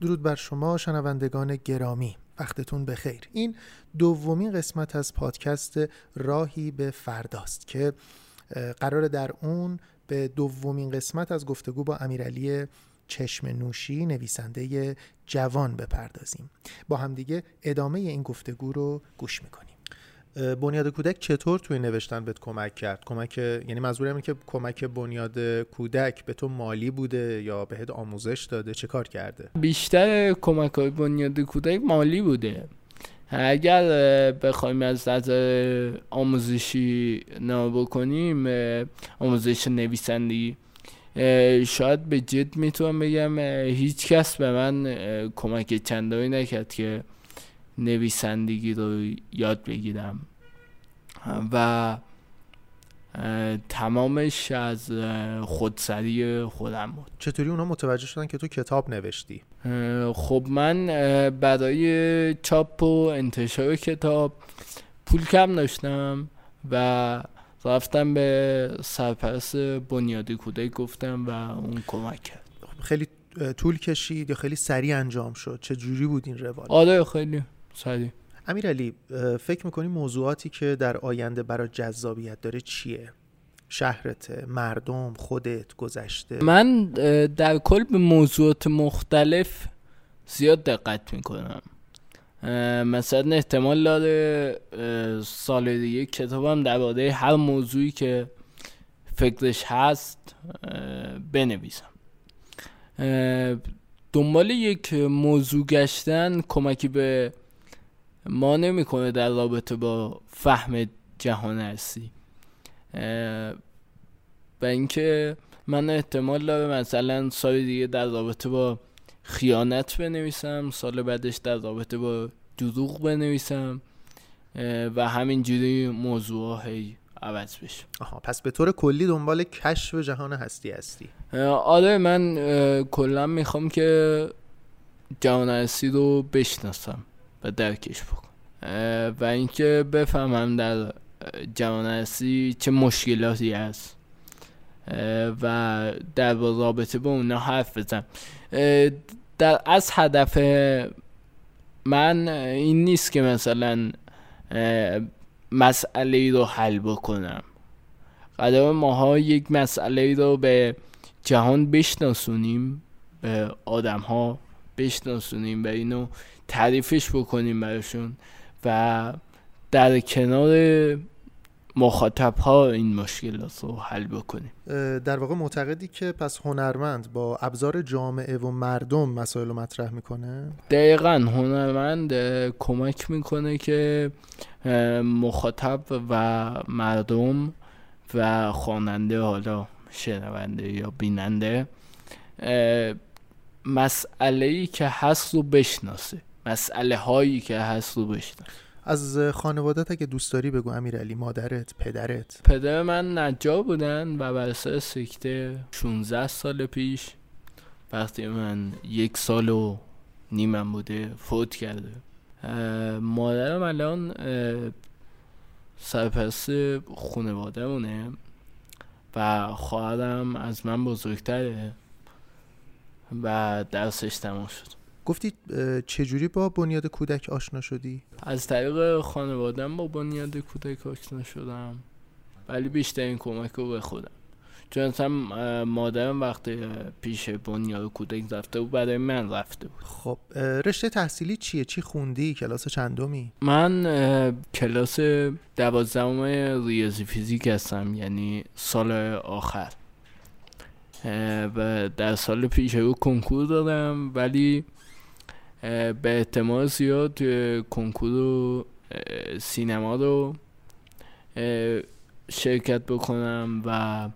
درود بر شما شنوندگان گرامی. وقتتون بخیر. این دومین قسمت از پادکست راهی به فرداست که قرار در اون به دومین قسمت از گفتگو با امیرعلی چشم نوشی نویسنده جوان بپردازیم. با همدیگه ادامه این گفتگو رو گوش می‌کنیم. بنیاد کودک چطور توی نوشتن بهت کمک کرد؟ کمک یعنی منظورم اینه که کمک بنیاد کودک به تو مالی بوده یا بهت آموزش داده؟ چه کار کرده؟ بیشتر کمک های بنیاد کودک مالی بوده. اگر بخوایم از نظر آموزشی نه بکنیم آموزش نویسندگی. شاید به جد می‌تونم بگم هیچ کس به من کمک چندانی نکرد که نویسندگی رو یاد بگیرم. و تمامش از خودسری خودم بود چطوری اونا متوجه شدن که تو کتاب نوشتی؟ خب من برای چاپ و انتشار کتاب پول کم داشتم و رفتم به سرپرست بنیادی کودک گفتم و اون کمک کرد خیلی طول کشید یا خیلی سریع انجام شد چه جوری بود این روال؟ آره خیلی سریع امیرعلی فکر می‌کنی موضوعاتی که در آینده برای جذابیت داره چیه؟ شهرت مردم خودت گذشته؟ من در کل به موضوعات مختلف زیاد دقت می‌کنم. مثلا احتمال داره سال دیگه کتابم درباره هر موضوعی که فکرش هست بنویسم. دنبال یک موضوع گشتن کمکی به ما نمی‌کنه در رابطه با فهم جهان هستی. و اینکه من احتمال داره مثلا سال دیگه در رابطه با خیانت بنویسم سال بعدش در رابطه با دروغ بنویسم و همینجوری موضوع هی عوض بشه. آها پس به طور کلی دنبال کشف جهان هستی هستی. آره من کلا می‌خوام که جهان هستی رو بشناسم. و درکش بکن. و اینکه بفهمم در جهان هستی چه مشکلاتی هست. و در رابطه با اونا حرف بزنم در از هدف من این نیست که مثلا مسئله رو حل بکنم. قدر ماها یک مسئله رو به جهان بشناسونیم به آدم ها بشناسونیم و اینو تعریفش بکنیم براشون و در کنار مخاطب ها این مشکلات رو حل بکنیم. در واقع معتقدی که پس هنرمند با ابزار جامعه و مردم مسائل رو مطرح می‌کنه؟ دقیقا هنرمند کمک می‌کنه که مخاطب و مردم و خواننده حالا شنونده یا بیننده مسئله ای که هست رو بشناسه. مسئله هایی که هست رو بشناسه از خانوادت اگه دوست داری بگو امیرعلی مادرت پدرت. پدر من نجار بودن و بر سکته 16 سال پیش وقتی من یک سال و نیمم بوده فوت کرده. مادرم الان سرپرست خانوادهمونه و خواهرم از من بزرگتره و درسش تمام شد. گفتی چجوری با بنیاد کودک آشنا شدی؟ از طریق خانوادم با بنیاد کودک آشنا شدم ولی بیشترین کمک رو به خودم چون اصلا مادرم وقتی پیش بنیاد کودک رفته بود برای من رفته بود خب رشته تحصیلی چیه؟ چی خوندی؟ کلاس چندمی؟ من کلاس دوازدهم ریاضی فیزیک هستم یعنی سال آخر و در سال پیش رو کنکور دادم ولی به احتمال زیاد کنکور سینما رو شرکت بکنم و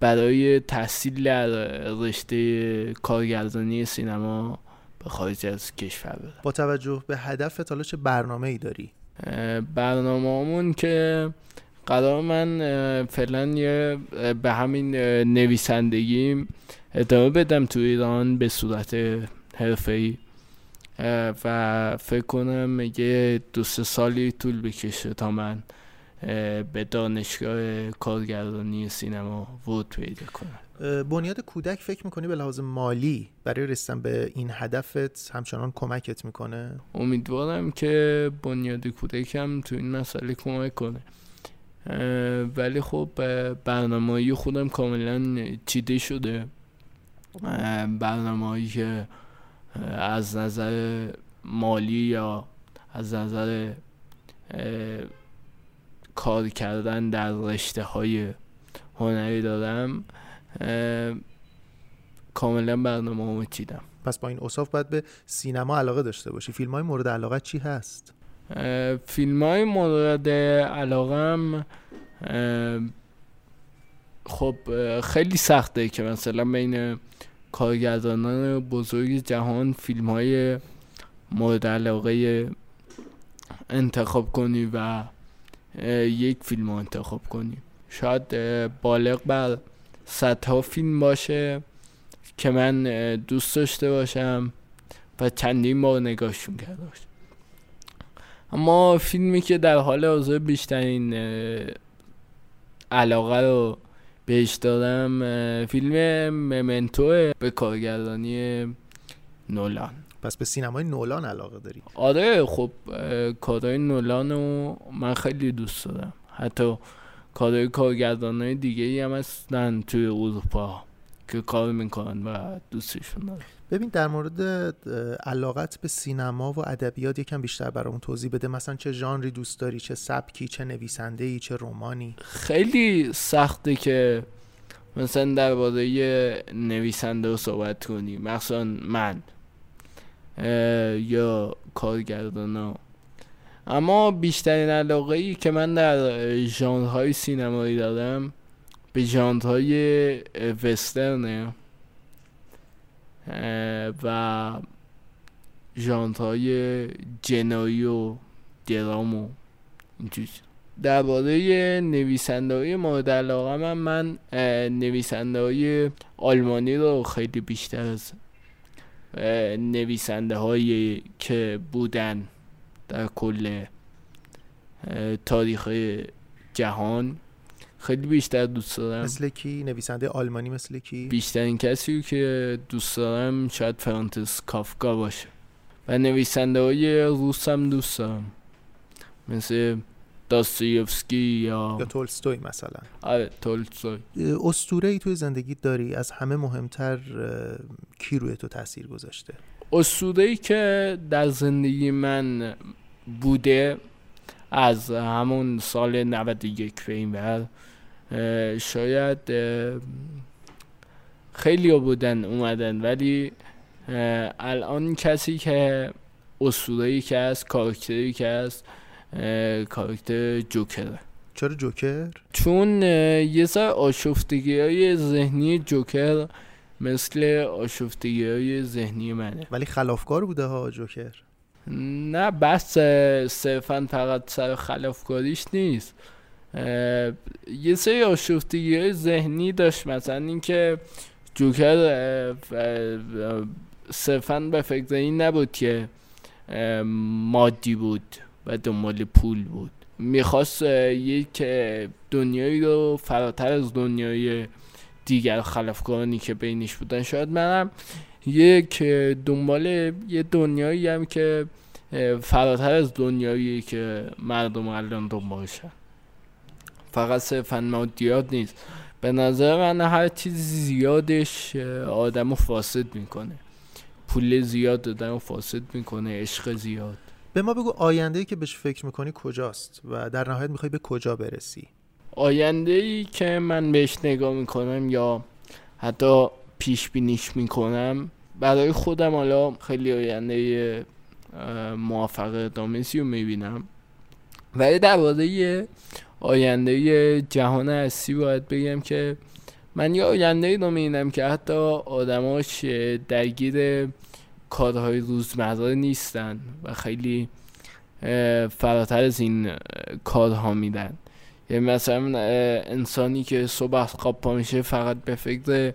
برای تحصیل در رشته کارگردانی سینما به خارج از کشور برم با توجه به هدف حالا چه برنامه ای داری؟ برنامه که قرار من فعلا یه به همین نویسندگی ادامه بدم تو ایران به صورت حرفه‌ای و فکر کنم یه دو سه سالی طول بکشه تا من به دانشگاه کارگردانی سینما ورود پیدا کنم. بنیاد کودک فکر می‌کنی به لحاظ مالی برای رسیدن به این هدفت همچنان کمکت می‌کنه؟ امیدوارم که بنیاد کودک هم تو این مسئله کمک کنه. ولی خب برنامه خودم کاملا چیده شده. برنامه که از نظر مالی یا از نظر کار کردن در رشته های هنری دارم کاملا برنامه چیدم پس با این اصاف باید به سینما علاقه داشته باشی فیلم های مورد علاقه چی هست؟ فیلم های مورد علاقه خب خیلی سخته که مثلا بین کارگردانان بزرگ جهان فیلم های مورد علاقه انتخاب کنی و یک فیلم رو انتخاب کنی. شاید بالغ بر صدها فیلم باشه که من دوست داشته باشم و چندین بار نگاهشون کرده باشم. اما فیلمی که در حال حاضر بیشترین علاقه رو بهش دارم فیلم ممنتو به کارگردانی نولان. پس به سینمای نولان علاقه داری؟ آره خب کارهای نولان رو من خیلی دوست دارم. حتی کارهای کارگردان های دیگه ای هم هستن توی اروپا. که کار می‌کنن و دوستشون دارم ببین در مورد علاقت به سینما و ادبیات یکم بیشتر برامون توضیح بده. مثلا چه ژانری دوست داری؟ چه سبکی؟ چه نویسنده ای چه رمانی؟ خیلی سخته که مثلا درباره نویسنده رو صحبت کنی. مثلا من یا کارگردان ها. اما بیشترین علاقه ای که من در ژانرهای سینمایی دارم به ژانرهای وسترنه و ژانرهای جنایی و درام و اینجور درباره نویسنده های مورد علاقه من من نویسنده های آلمانی رو خیلی بیشتر از نویسنده هایی که بودن در کل تاریخ جهان خیلی بیشتر دوست دارم. مثل کی؟ نویسنده آلمانی مثل کی؟ بیشترین کسی که دوست دارم شاید فرانتس کافکا باشه. و نویسنده های روس هم دوست دارم. مثل داستویفسکی یا یا تولستوی مثلا. آره تولستوی. اسطوره ای توی زندگی داری؟ از همه مهمتر کی روی تو تاثیر گذاشته؟ اسطوره ای که در زندگی من بوده از همون سال 91 به این بر شاید خیلی بودن اومدن ولی الان کسی که اسطوره که هست کاراکتری که هست کاراکتر جوکره. چرا جوکر؟ چون یه سر آشفتگی های ذهنی جوکر مثل آشفتگی های ذهنی منه. ولی خلافکار بوده ها جوکر؟ نه بس صرفا فقط سر خلافکاریش نیست. یه سری آشفتگی های ذهنی داشت مثلا اینکه جوکر صرفا به فکر این نبود که مادی بود و دنبال پول بود. می‌خواست یک دنیایی رو فراتر از دنیای دیگر خلافکارانی که بینش بودن. شاید منم یک دنبال یه دنیایی هم که فراتر از دنیایی که مردم الان دنبالشن فقط صرفا مادیات نیست. به نظر من هر چیز زیادش آدم فاسد می‌کنه. پول زیاد دادن و فاسد می‌کنه عشق زیاد. به ما بگو آینده ای که بهش فکر می‌کنی کجاست و در نهایت می‌خوای به کجا برسی؟ آینده ای که من بهش نگاه می‌کنم یا حتی پیش بینیش می‌کنم برای خودم حالا خیلی آینده موفق دامسی رو می‌بینم. ولی درباره آینده جهان هستی باید بگم که من یه آینده رو می‌بینم که حتی آدماش درگیر کارهای روزمره نیستن و خیلی فراتر از این کارها میدن یعنی مثلا انسانی که صبح از خواب پا میشه فقط به فکر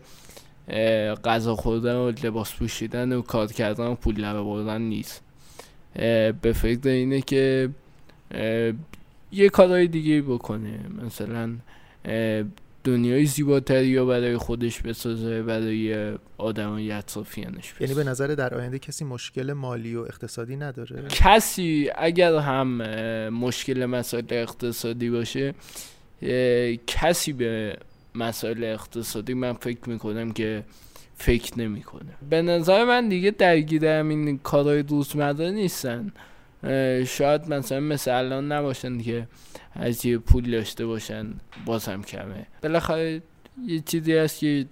غذا خوردن و لباس پوشیدن و کار کردن و پول در نیست. به فکر اینه که یه کارهای دیگه بکنه. مثلا دنیای زیباتری یا برای خودش بسازه برای آدمای اطرافیانش یعنی به نظر در آینده کسی مشکل مالی و اقتصادی نداره؟ کسی اگر هم مشکل مسائل اقتصادی باشه کسی به مسائل اقتصادی من فکر می‌کنم که فکر نمی‌کنه. به نظر من دیگه درگیر همین کارهای روزمره نیستن. شاید مثلا مثل الان نباشن که از یه پول داشته باشن باز هم کمه. بالاخره یه چیزی هست که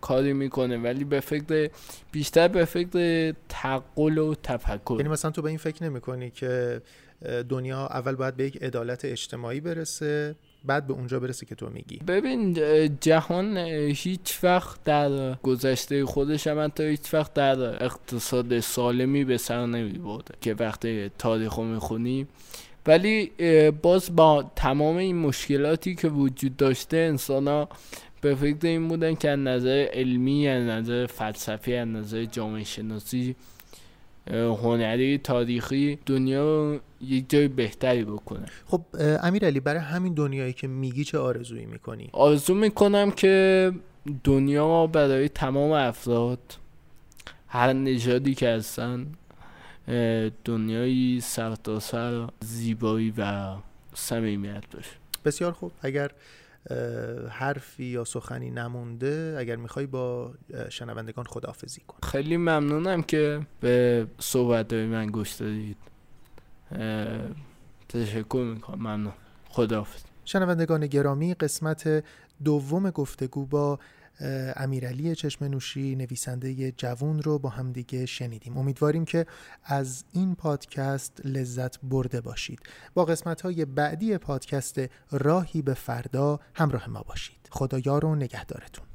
کاری می‌کنه ولی به فکر بیشتر به فکر تقل و تفکر. یعنی مثلا تو به این فکر نمی‌کنی که دنیا اول باید به یک عدالت اجتماعی برسه بعد به اونجا برسه که تو میگی. ببین جهان هیچ وقت در گذشته خودش هم تا هیچ وقت در اقتصاد سالمی به سر نمی که وقتی تاریخ رو می‌خونی. ولی باز با تمام این مشکلاتی که وجود داشته انسان ها به فکر این بودن که از نظر علمی از نظر فلسفی از نظر جامعه شناسی هنری تاریخی دنیا یک جای بهتری بکنه. خب امیرعلی برای همین دنیایی که میگی چه آرزویی می‌کنی؟ آرزو می‌کنم که دنیا برای تمام افراد هر نژادی که هستن دنیایی سرتاسر زیبایی و صمیمیت باشه. بسیار خوب. اگر حرفی یا سخنی نمونده اگر می‌خوای با شنوندگان خداحافظی کن. خیلی ممنونم که به صحبت من گوش دادید. تشکر می‌کنم. ممنون. خداحافظ. شنوندگان گرامی قسمت دوم گفتگو با امیرعلی چشم نوشی نویسنده جوون رو با همدیگه شنیدیم. امیدواریم که از این پادکست لذت برده باشید. با قسمت های بعدی پادکست راهی به فردا همراه ما باشید. خدایا رو نگهدارتون.